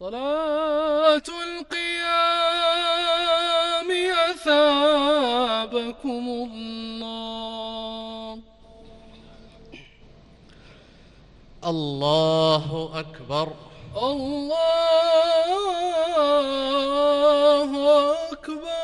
صلاة القيام أثابكم الله. الله أكبر. الله أكبر.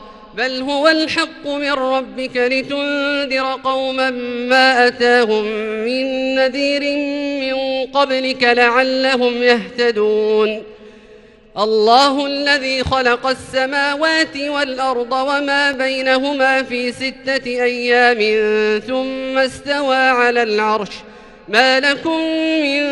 بل هو الحق من ربك لتنذر قوما ما أتاهم من نذير من قبلك لعلهم يهتدون. الله الذي خلق السماوات والأرض وما بينهما في ستة أيام ثم استوى على العرش. ما لكم من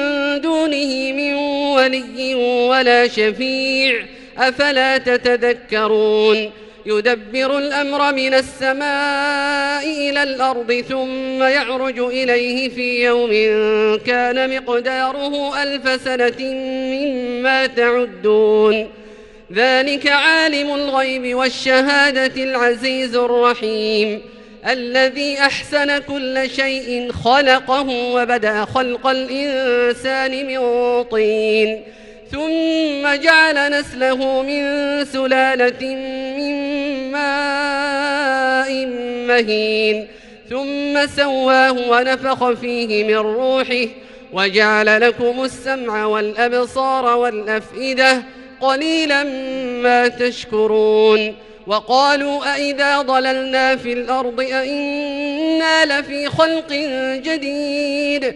دونه من ولي ولا شفيع. أفلا تتذكرون؟ يدبر الأمر من السماء إلى الأرض ثم يعرج إليه في يوم كان مقداره ألف سنة مما تعدون. ذلك عالم الغيب والشهادة العزيز الرحيم. الذي أحسن كل شيء خلقه وبدأ خلق الإنسان من طين. ثم جعل نسله من سلالة من ماء مهين. ثم سواه ونفخ فيه من روحه وجعل لكم السمع والأبصار والأفئدة قليلا ما تشكرون. وقالوا أئذا ضللنا في الأرض أئنا لفي خلق جديد.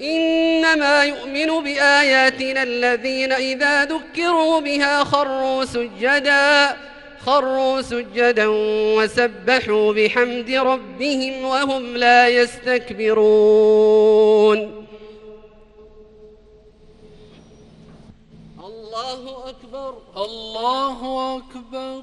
إنما يؤمن بآياتنا الذين إذا ذكروا بها خروا سجدا خروا سجدا وسبحوا بحمد ربهم وهم لا يستكبرون. الله أكبر الله أكبر.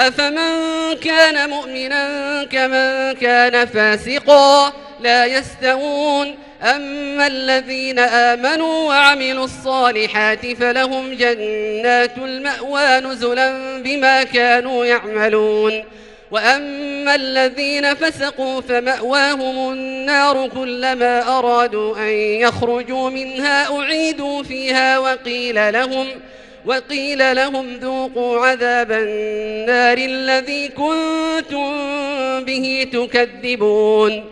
أفمن كان مؤمنا كمن كان فاسقا لا يستوون. أما الذين آمنوا وعملوا الصالحات فلهم جنات المأوى نزلا بما كانوا يعملون. وأما الذين فسقوا فمأواهم النار كلما أرادوا أن يخرجوا منها أعيدوا فيها وقيل لهم وقيل لهم ذوقوا عذاب النار الذي كنتم به تكذبون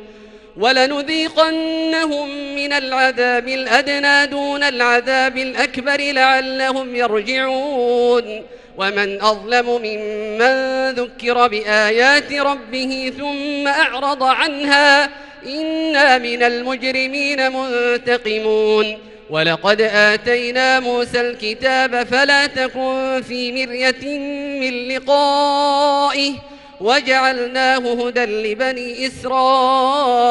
ولنذيقنهم من العذاب الأدنى دون العذاب الأكبر لعلهم يرجعون ومن أظلم ممن ذكر بآيات ربه ثم أعرض عنها إنا من المجرمين منتقمون ولقد آتينا موسى الكتاب فلا تكن في مرية من لقائه وجعلناه هدى لبني إسرائيل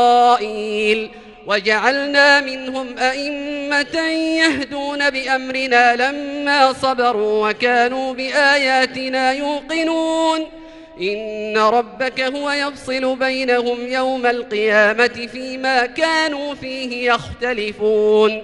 وجعلنا منهم أئمة يهدون بأمرنا لما صبروا وكانوا بآياتنا يوقنون. إن ربك هو يفصل بينهم يوم القيامة فيما كانوا فيه يختلفون.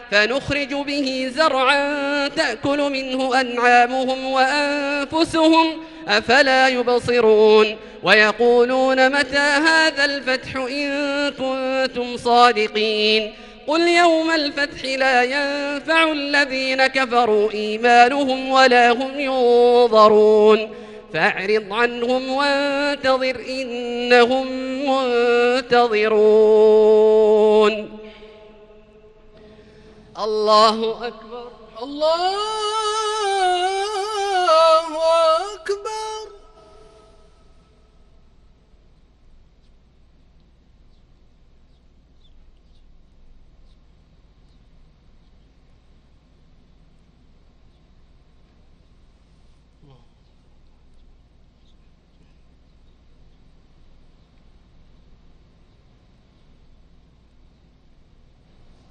فنخرج به زرعا تأكل منه أنعامهم وأنفسهم أفلا يبصرون؟ ويقولون متى هذا الفتح إن كنتم صادقين؟ قل يوم الفتح لا ينفع الذين كفروا إيمانهم ولا هم ينظرون. فأعرض عنهم وانتظر إنهم منتظرون. الله أكبر. الله أكبر.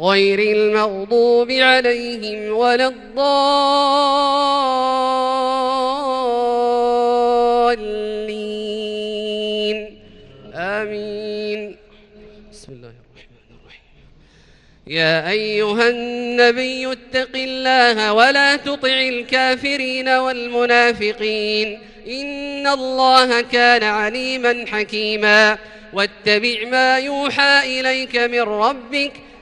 غير المغضوب عليهم ولا الضالين. آمين. بسم الله الرحمن الرحيم. يا أيها النبي اتق الله ولا تطع الكافرين والمنافقين. إن الله كان عليما حكيما. واتبع ما يوحى إليك من ربك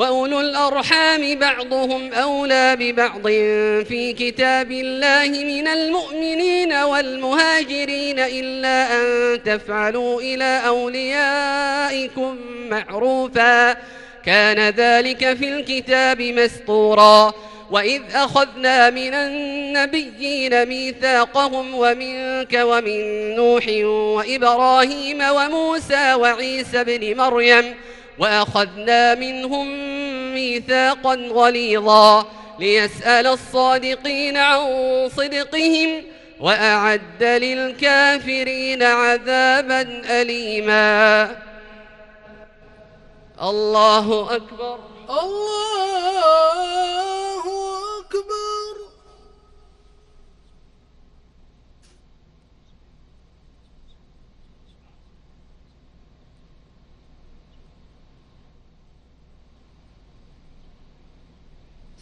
وأولو الأرحام بعضهم أولى ببعض في كتاب الله من المؤمنين والمهاجرين إلا أن تفعلوا إلى أوليائكم معروفا. كان ذلك في الكتاب مسطورا. وإذ أخذنا من النبيين ميثاقهم ومنك ومن نوح وإبراهيم وموسى وعيسى بن مريم وأخذنا منهم ميثاقا غليظا ليسأل الصادقين عن صدقهم وأعد للكافرين عذابا أليما. الله أكبر. الله أكبر.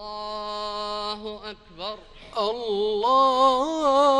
الله أكبر. الله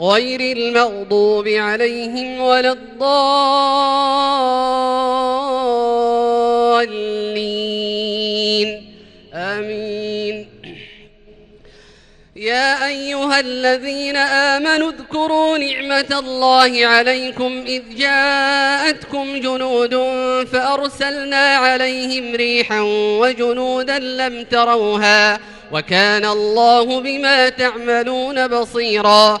غير المغضوب عليهم ولا الضالين. آمين. يا أيها الذين آمنوا اذكروا نعمة الله عليكم إذ جاءتكم جنود فأرسلنا عليهم ريحا وجنودا لم تروها وكان الله بما تعملون بصيرا.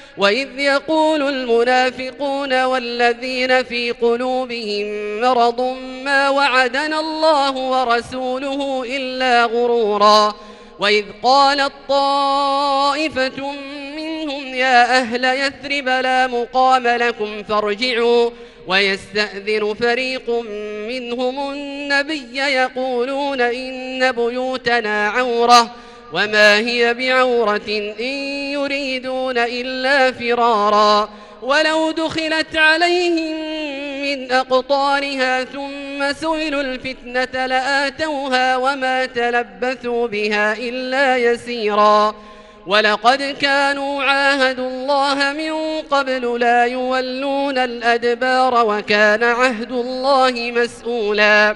وإذ يقول المنافقون والذين في قلوبهم مرض ما وعدنا الله ورسوله إلا غرورا وإذ قالت طائفة منهم يا أهل يثرب لا مقام لكم فارجعوا ويستأذن فريق منهم النبي يقولون إن بيوتنا عورة وما هي بعورة إن يريدون إلا فرارا ولو دخلت عليهم من أقطارها ثم سئلوا الفتنة لآتوها وما تلبثوا بها إلا يسيرا ولقد كانوا عاهدوا الله من قبل لا يولون الأدبار وكان عهد الله مسؤولا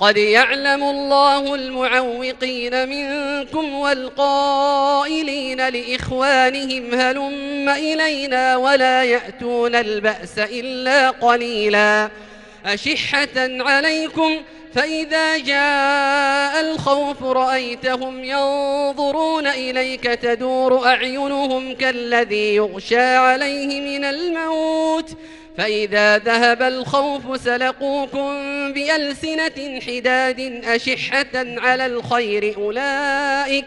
قد يعلم الله المعوقين منكم والقائلين لإخوانهم هلم إلينا ولا يأتون البأس إلا قليلا. أشحة عليكم فإذا جاء الخوف رأيتهم ينظرون إليك تدور أعينهم كالذي يغشى عليه من الموت. فإذا ذهب الخوف سلقوكم بألسنة حداد أشحة على الخير أولئك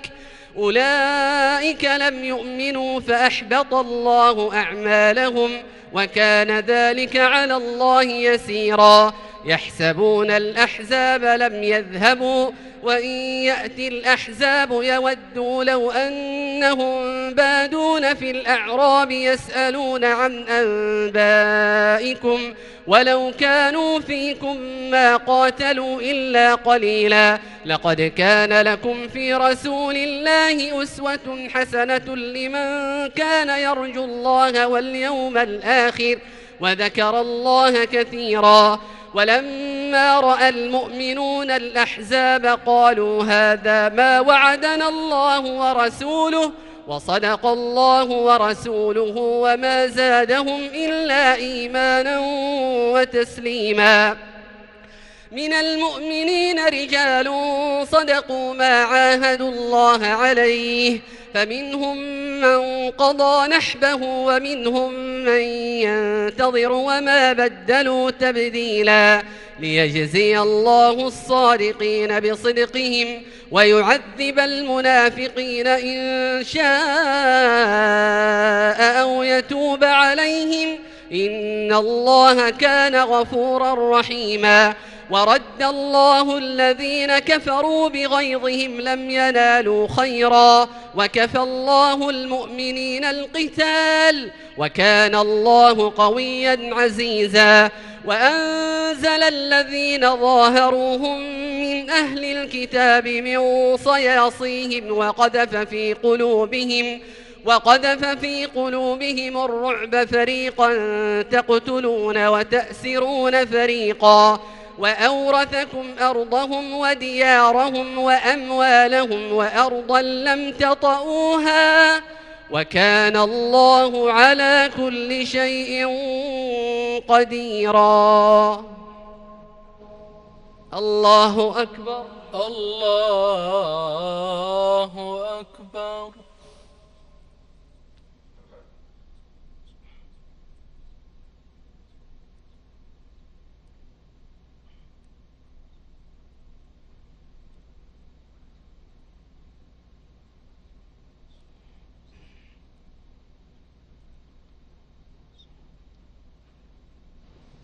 أولئك لم يؤمنوا فأحبط الله أعمالهم. وكان ذلك على الله يسيرا. يحسبون الأحزاب لم يذهبوا وإن يأتي الأحزاب يودوا لو أنهم بادون في الأعراب يسألون عن أنبائكم ولو كانوا فيكم ما قاتلوا إلا قليلا لقد كان لكم في رسول الله أسوة حسنة لمن كان يرجو الله واليوم الآخر وذكر الله كثيرا ولما رأى المؤمنون الأحزاب قالوا هذا ما وعدنا الله ورسوله وصدق الله ورسوله وما زادهم إلا إيمانا وتسليما. من المؤمنين رجال صدقوا ما عاهدوا الله عليه فمنهم من قضى نحبه ومنهم من ينتظر وما بدلوا تبديلا. ليجزي الله الصادقين بصدقهم ويعذب المنافقين إن شاء أو يتوب عليهم. إن الله كان غفورا رحيما. ورد الله الذين كفروا بغيظهم لم ينالوا خيرا. وكفى الله المؤمنين القتال. وكان الله قويا عزيزا. وأنزل الذين ظاهروهم من أهل الكتاب من صياصيهم وقذف في قلوبهم وقذف في قلوبهم الرعب فريقا تقتلون وتأسرون فريقا وأورثكم أرضهم وديارهم وأموالهم وأرضا لم تطئوها وكان الله على كل شيء قديرا. الله أكبر. الله أكبر.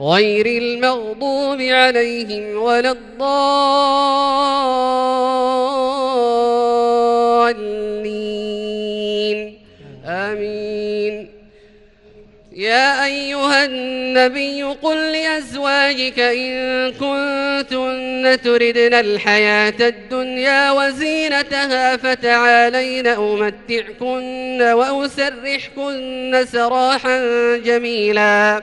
غير المغضوب عليهم ولا الضالين. آمين. يا أيها النبي قل لأزواجك إن كنتن تردن الحياة الدنيا وزينتها فتعالين أمتعكن وأسرحكن سراحا جميلا.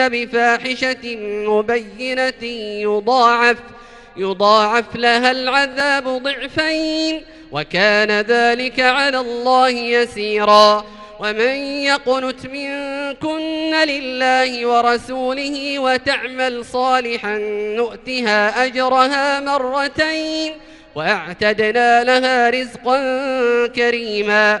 بفاحشة مبينة يضاعف يضاعف لها العذاب ضعفين وكان ذلك على الله يسيرا. ومن يقنت منكن لله ورسوله وتعمل صالحا نؤتها أجرها مرتين وأعتدنا لها رزقا كريما.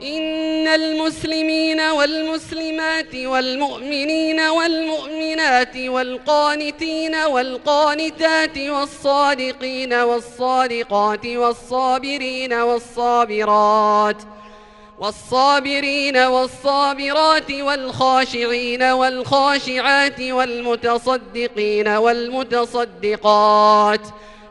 إن المسلمين والمسلمات والمؤمنين والمؤمنات والقانتين والقانتات والصادقين والصادقات والصابرين والصابرات والصابرين والصابرات والخاشعين والخاشعات والمتصدقين والمتصدقات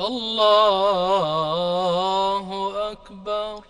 الله أكبر.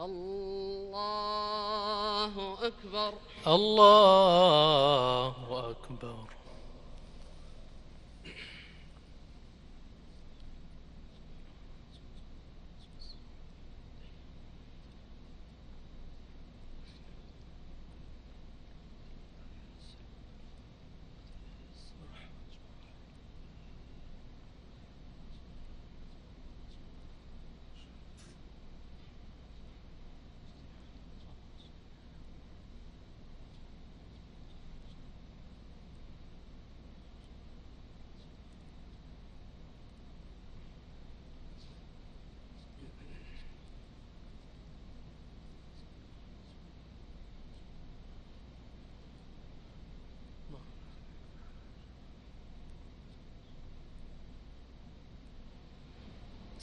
الله أكبر. الله أكبر.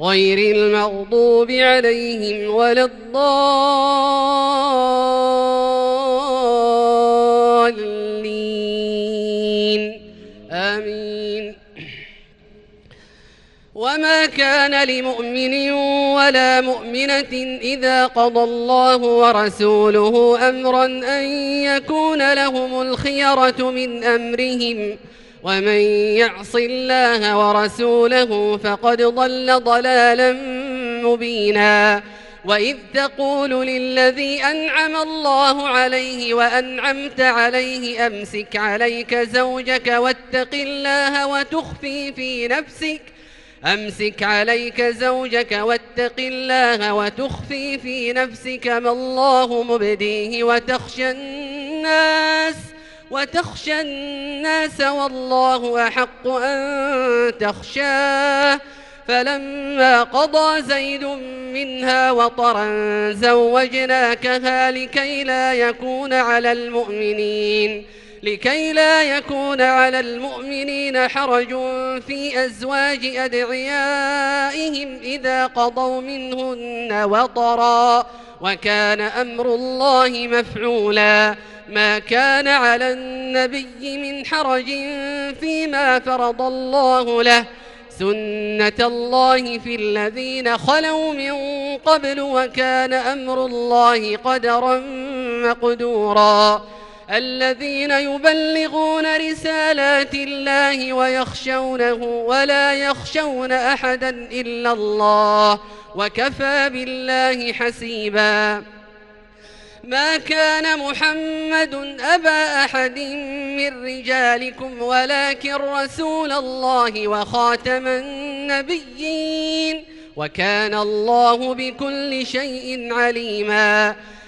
غير المغضوب عليهم ولا الضالين. آمين. وما كان لمؤمن ولا مؤمنة إذا قضى الله ورسوله أمرا أن يكون لهم الخيرة من أمرهم ومن يعص الله ورسوله فقد ضل ضلالا مبينا. وإذ تقول للذي أنعم الله عليه وأنعمت عليه أمسك عليك زوجك واتق الله وتخفي في نفسك. أمسك عليك زوجك واتق الله وتخفي في نفسك ما الله مبديه وتخشى الناس. وتخشى الناس والله أحق أن تخشاه. فلما قضى زيد منها وطرا زوجناكها لكي لا يكون على المؤمنين. لكي لا يكون على المؤمنين حرج في أزواج أدعيائهم إذا قضوا منهن وطرا وكان أمر الله مفعولا. ما كان على النبي من حرج فيما فرض الله له. سنة الله في الذين خلوا من قبل وكان أمر الله قدرا مقدورا. الذين يبلغون رسالات الله ويخشونه ولا يخشون أحدا إلا الله وكفى بالله حسيبا. ما كان محمد أبا أحد من رجالكم ولكن رسول الله وخاتم النبيين وكان الله بكل شيء عليما.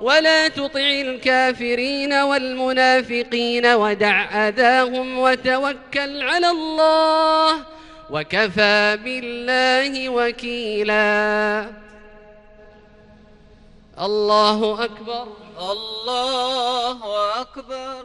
ولا تطع الكافرين والمنافقين ودع أذاهم وتوكل على الله وكفى بالله وكيلا. الله أكبر. الله أكبر.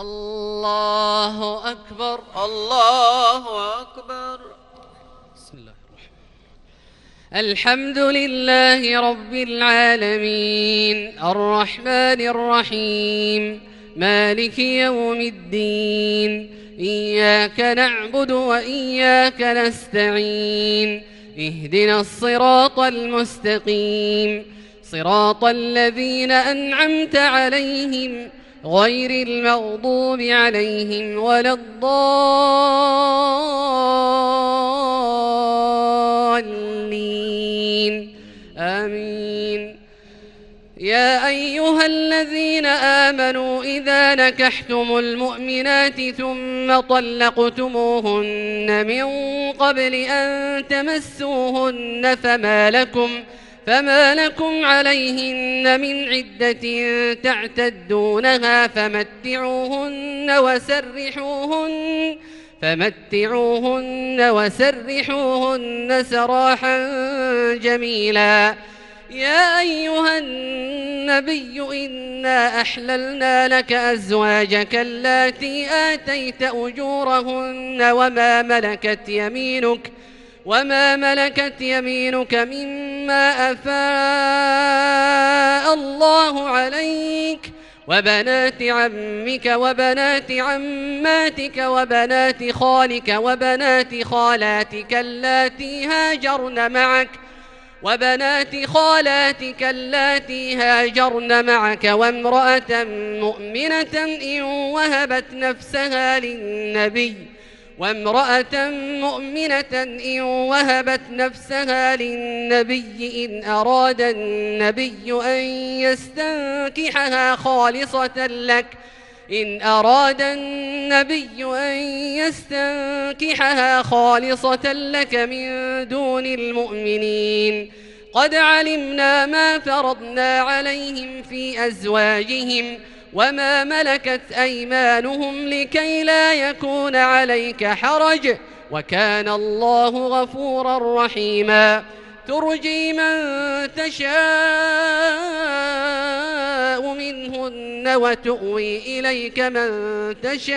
الله أكبر. الله أكبر. بسم الله الرحمن الحمد لله رب العالمين. الرحمن الرحيم. مالك يوم الدين. إياك نعبد وإياك نستعين. اهدنا الصراط المستقيم. صراط الذين أنعمت عليهم. غير المغضوب عليهم ولا الضالين. آمين. يا أيها الذين آمنوا إذا نكحتم المؤمنات ثم طلقتموهن من قبل أن تمسوهن فما لكم فما لكم عليهن من عدة تعتدونها فمتعوهن وسرحوهن فمتعوهن وسرحوهن سراحا جميلا. يا أيها النبي إنا أحللنا لك أزواجك اللاتي آتيت أجورهن وما ملكت يمينك وما ملكت يمينك مما أفاء الله عليك وبنات عمك وبنات عماتك وبنات خالك وبنات خالاتك اللاتي هاجرن معك وبنات خالاتك اللاتي هاجرن معك وامرأة مؤمنة إن وهبت نفسها للنبي وامرأة مؤمنة إن وهبت نفسها للنبي إن أراد النبي أن يستنكحها خالصة لك. إن أراد النبي أن يستنكحها خالصة لك من دون المؤمنين. قد علمنا ما فرضنا عليهم في أزواجهم. وما ملكت أيمانهم لكي لا يكون عليك حرج وكان الله غفورا رحيما ترجي من تشاء منهن وتؤوي إليك من تشاء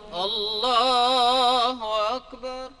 الله أكبر.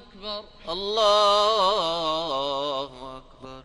أكبر. الله أكبر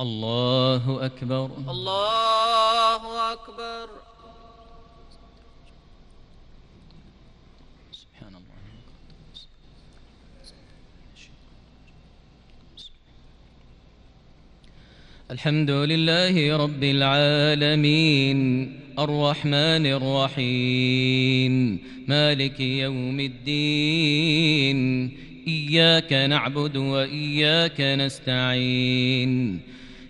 الله أكبر. الله أكبر. سبحان الله. الحمد لله رب العالمين. الرحمن الرحيم. مالك يوم الدين. إياك نعبد وإياك نستعين.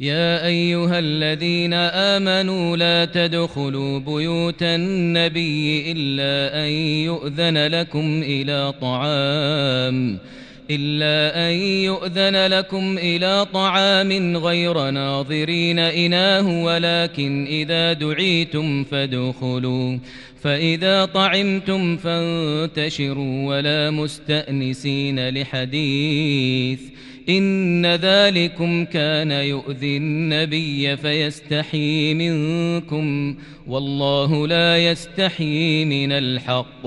يا أيها الذين آمنوا لا تدخلوا بيوت النبي إلا أن يؤذن لكم إلى طعام إلا أن يؤذن لكم إلى طعام غير ناظرين إناه ولكن إذا دعيتم فادخلوا فإذا طعمتم فانتشروا ولا مستأنسين لحديث. إن ذلكم كان يؤذي النبي فيستحي منكم والله لا يستحي من الحق.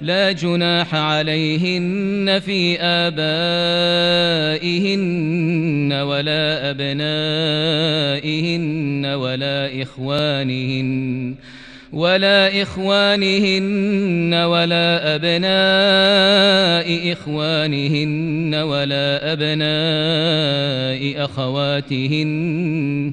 لا جناح عليهن في آبائهن ولا أبنائهن ولا إخوانهن ولا إخوانهن ولا أبناء إخوانهن ولا أبناء أخواتهن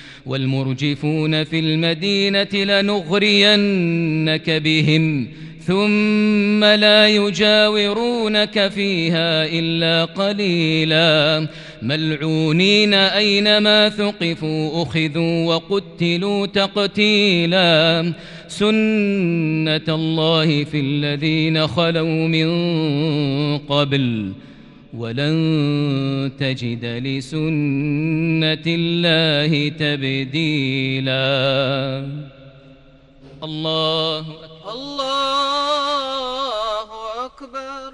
والمرجفون في المدينة لنغرينك بهم ثم لا يجاورونك فيها إلا قليلا. ملعونين أينما ثقفوا أخذوا وقتلوا تقتيلا. سنة الله في الذين خلوا من قبل. ولن تجد لسنة الله تبديلا. الله أكبر. الله أكبر.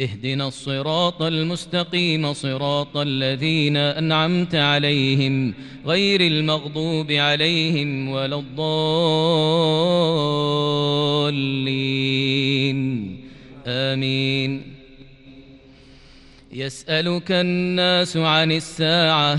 اهدنا الصراط المستقيم صراط الذين أنعمت عليهم غير المغضوب عليهم ولا الضالين. آمين. يسألك الناس عن الساعة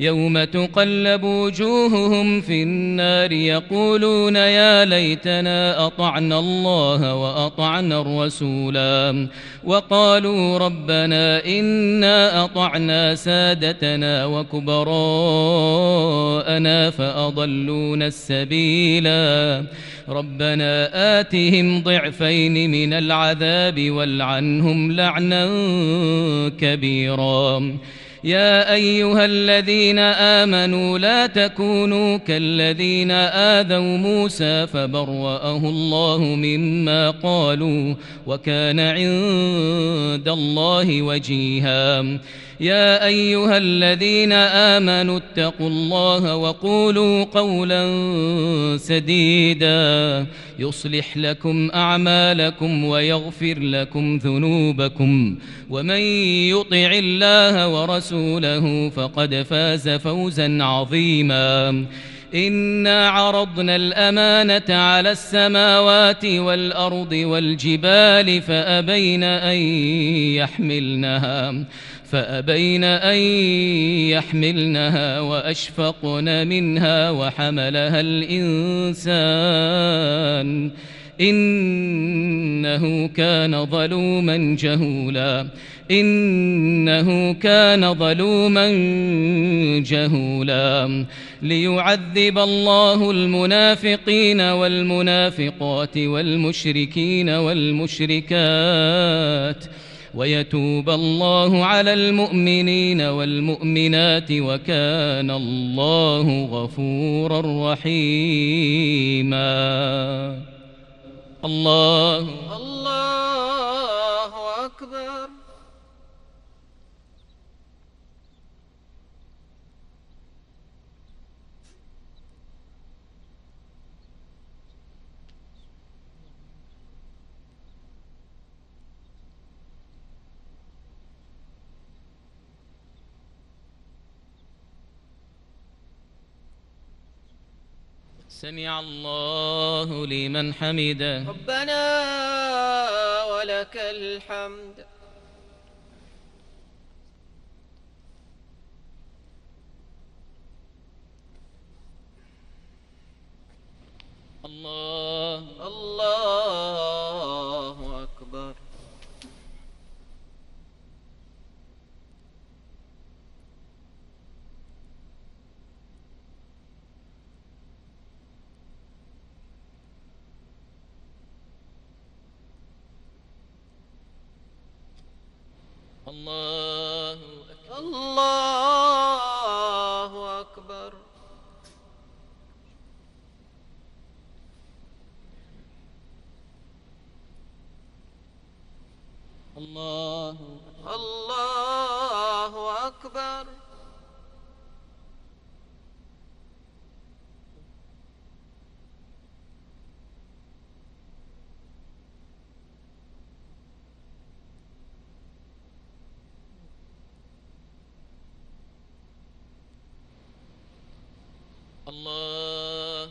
يوم تقلب وجوههم في النار يقولون يا ليتنا أطعنا الله وأطعنا الرسولا وقالوا ربنا إنا أطعنا سادتنا وكبراءنا فأضلونا السبيلا ربنا آتهم ضعفين من العذاب والعنهم لعنا كبيرا. يا أيها الذين آمنوا لا تكونوا كالذين آذوا موسى فبرأه الله مما قالوا وكان عند الله وجيها. يا أيها الذين آمنوا اتقوا الله وقولوا قولا سديدا يصلح لكم أعمالكم ويغفر لكم ذنوبكم ومن يطع الله ورسوله فقد فاز فوزا عظيما إنا عرضنا الأمانة على السماوات والأرض والجبال فأبين أن يحملنها أن يحملنها وأشفقن منها وحملها الإنسان إنه كان ظلوما جهولا إنه كان ظلوما جهولا ليعذب الله المنافقين والمنافقات والمشركين والمشركات ويتوب الله على المؤمنين والمؤمنات وكان الله غفورا رحيما. الله. الله أكبر. سمع الله لمن حمده. ربنا ولك الحمد الله الله أكبر الله أكبر الله أكبر الله الله أكبر الله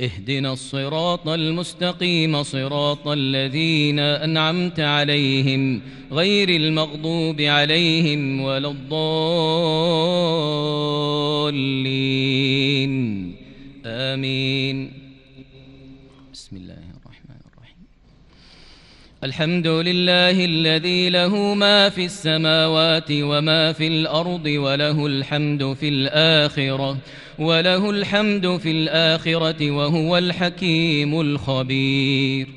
اهدنا الصراط المستقيم صراط الذين أنعمت عليهم غير المغضوب عليهم ولا الضالين. آمين. بسم الله الرحمن الرحيم. الحمد لله الذي له ما في السماوات وما في الأرض وله الحمد في الآخرة. وله الحمد في الآخرة وهو الحكيم الخبير.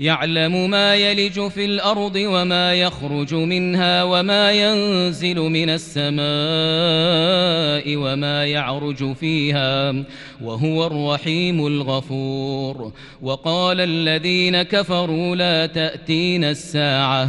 يعلم ما يلج في الأرض وما يخرج منها وما ينزل من السماء وما يعرج فيها وهو الرحيم الغفور. وقال الذين كفروا لا تأتين الساعة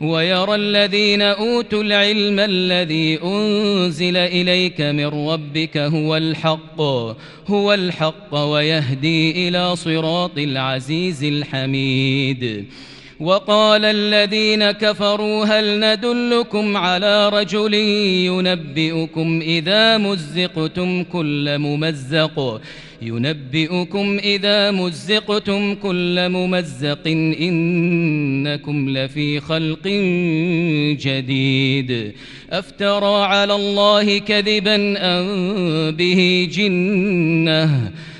ويرى الذين أوتوا العلم الذي أنزل إليك من ربك هو الحق هو الحق ويهدي إلى صراط العزيز الحميد. وقال الذين كفروا هل ندلكم على رجل ينبئكم إذا مزقتم كل ممزق؟ ينبئكم إذا مزقتم كل ممزق إنكم لفي خلق جديد. أفترى على الله كذبا أم به جنة؟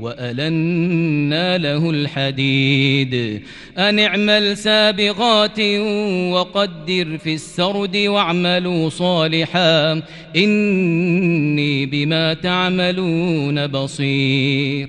وألنا له الحديد. أن اعمل سابغات وقدر في السرد واعملوا صالحا. إني بما تعملون بصير.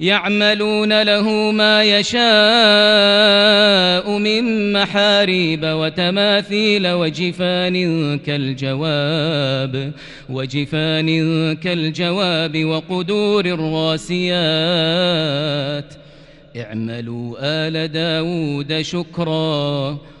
يعملون له ما يشاء من محاريب وتماثيل وجفان كالجواب وجفان كالجواب وقدور الراسيات. اعملوا آل داود شكرا.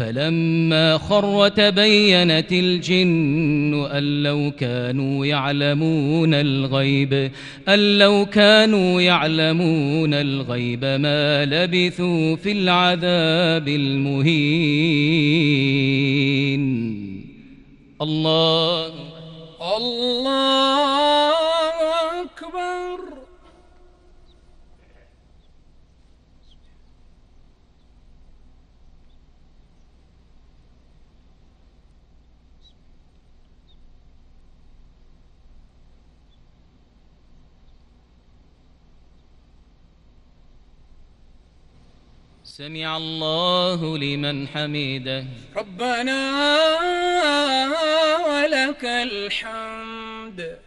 فلما خر تبينت الجن أن لو كانوا يعلمون الغيب أن لو كانوا يعلمون الغيب ما لبثوا في العذاب المهين. الله الله أكبر. سمع الله لمن حمده. ربنا ولك الحمد.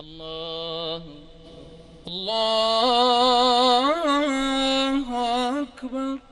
الله. الله أكبر.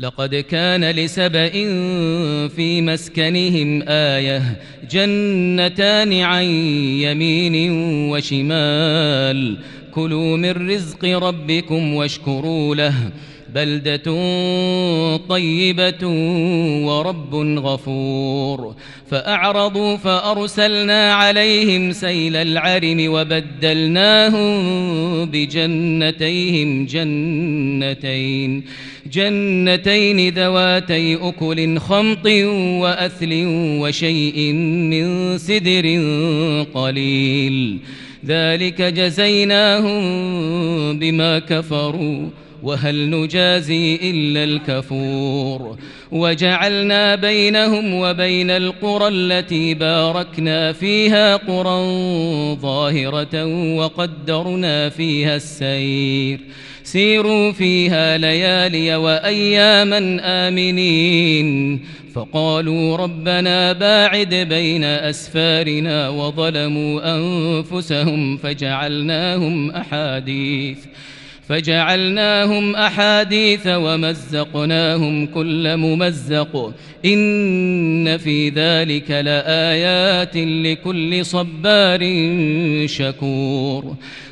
لقد كان لسبإ في مسكنهم آية جنتان عن يمين وشمال. كلوا من رزق ربكم واشكروا له. بلدة طيبة ورب غفور. فأعرضوا فأرسلنا عليهم سيل العرم وبدلناهم بجنتيهم جنتين. جنتين ذواتي أكل خمط وأثل وشيء من سدر قليل. ذلك جزيناهم بما كفروا وهل نجازي إلا الكفور. وجعلنا بينهم وبين القرى التي باركنا فيها قرى ظاهرة وقدرنا فيها السير. سيروا فيها ليالي وأياما آمنين. فقالوا ربنا باعد بين أسفارنا وظلموا أنفسهم فجعلناهم أحاديث فجعلناهم أحاديث ومزقناهم كل ممزق. إن في ذلك لآيات لكل صبار شكور.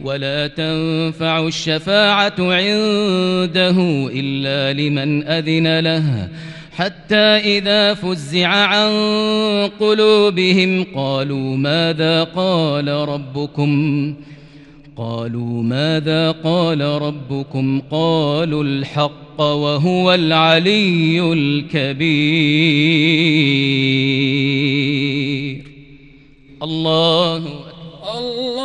ولا تنفع الشفاعة عنده إلا لمن أذن له. حتى إذا فزع عن قلوبهم قالوا ماذا قال ربكم؟ قالوا ماذا قال ربكم؟ قالوا الحق وهو العلي الكبير. الله أكبر. الله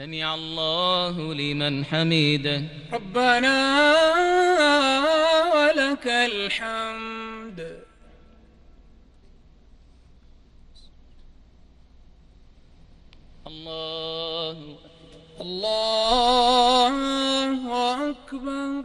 سمع الله لمن حميده ربنا ولك الحمد الله الله أكبر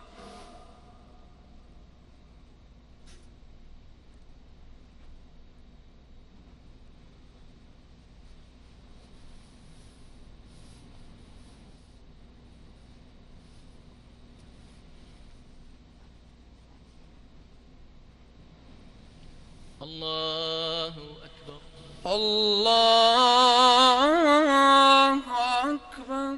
الله أكبر الله أكبر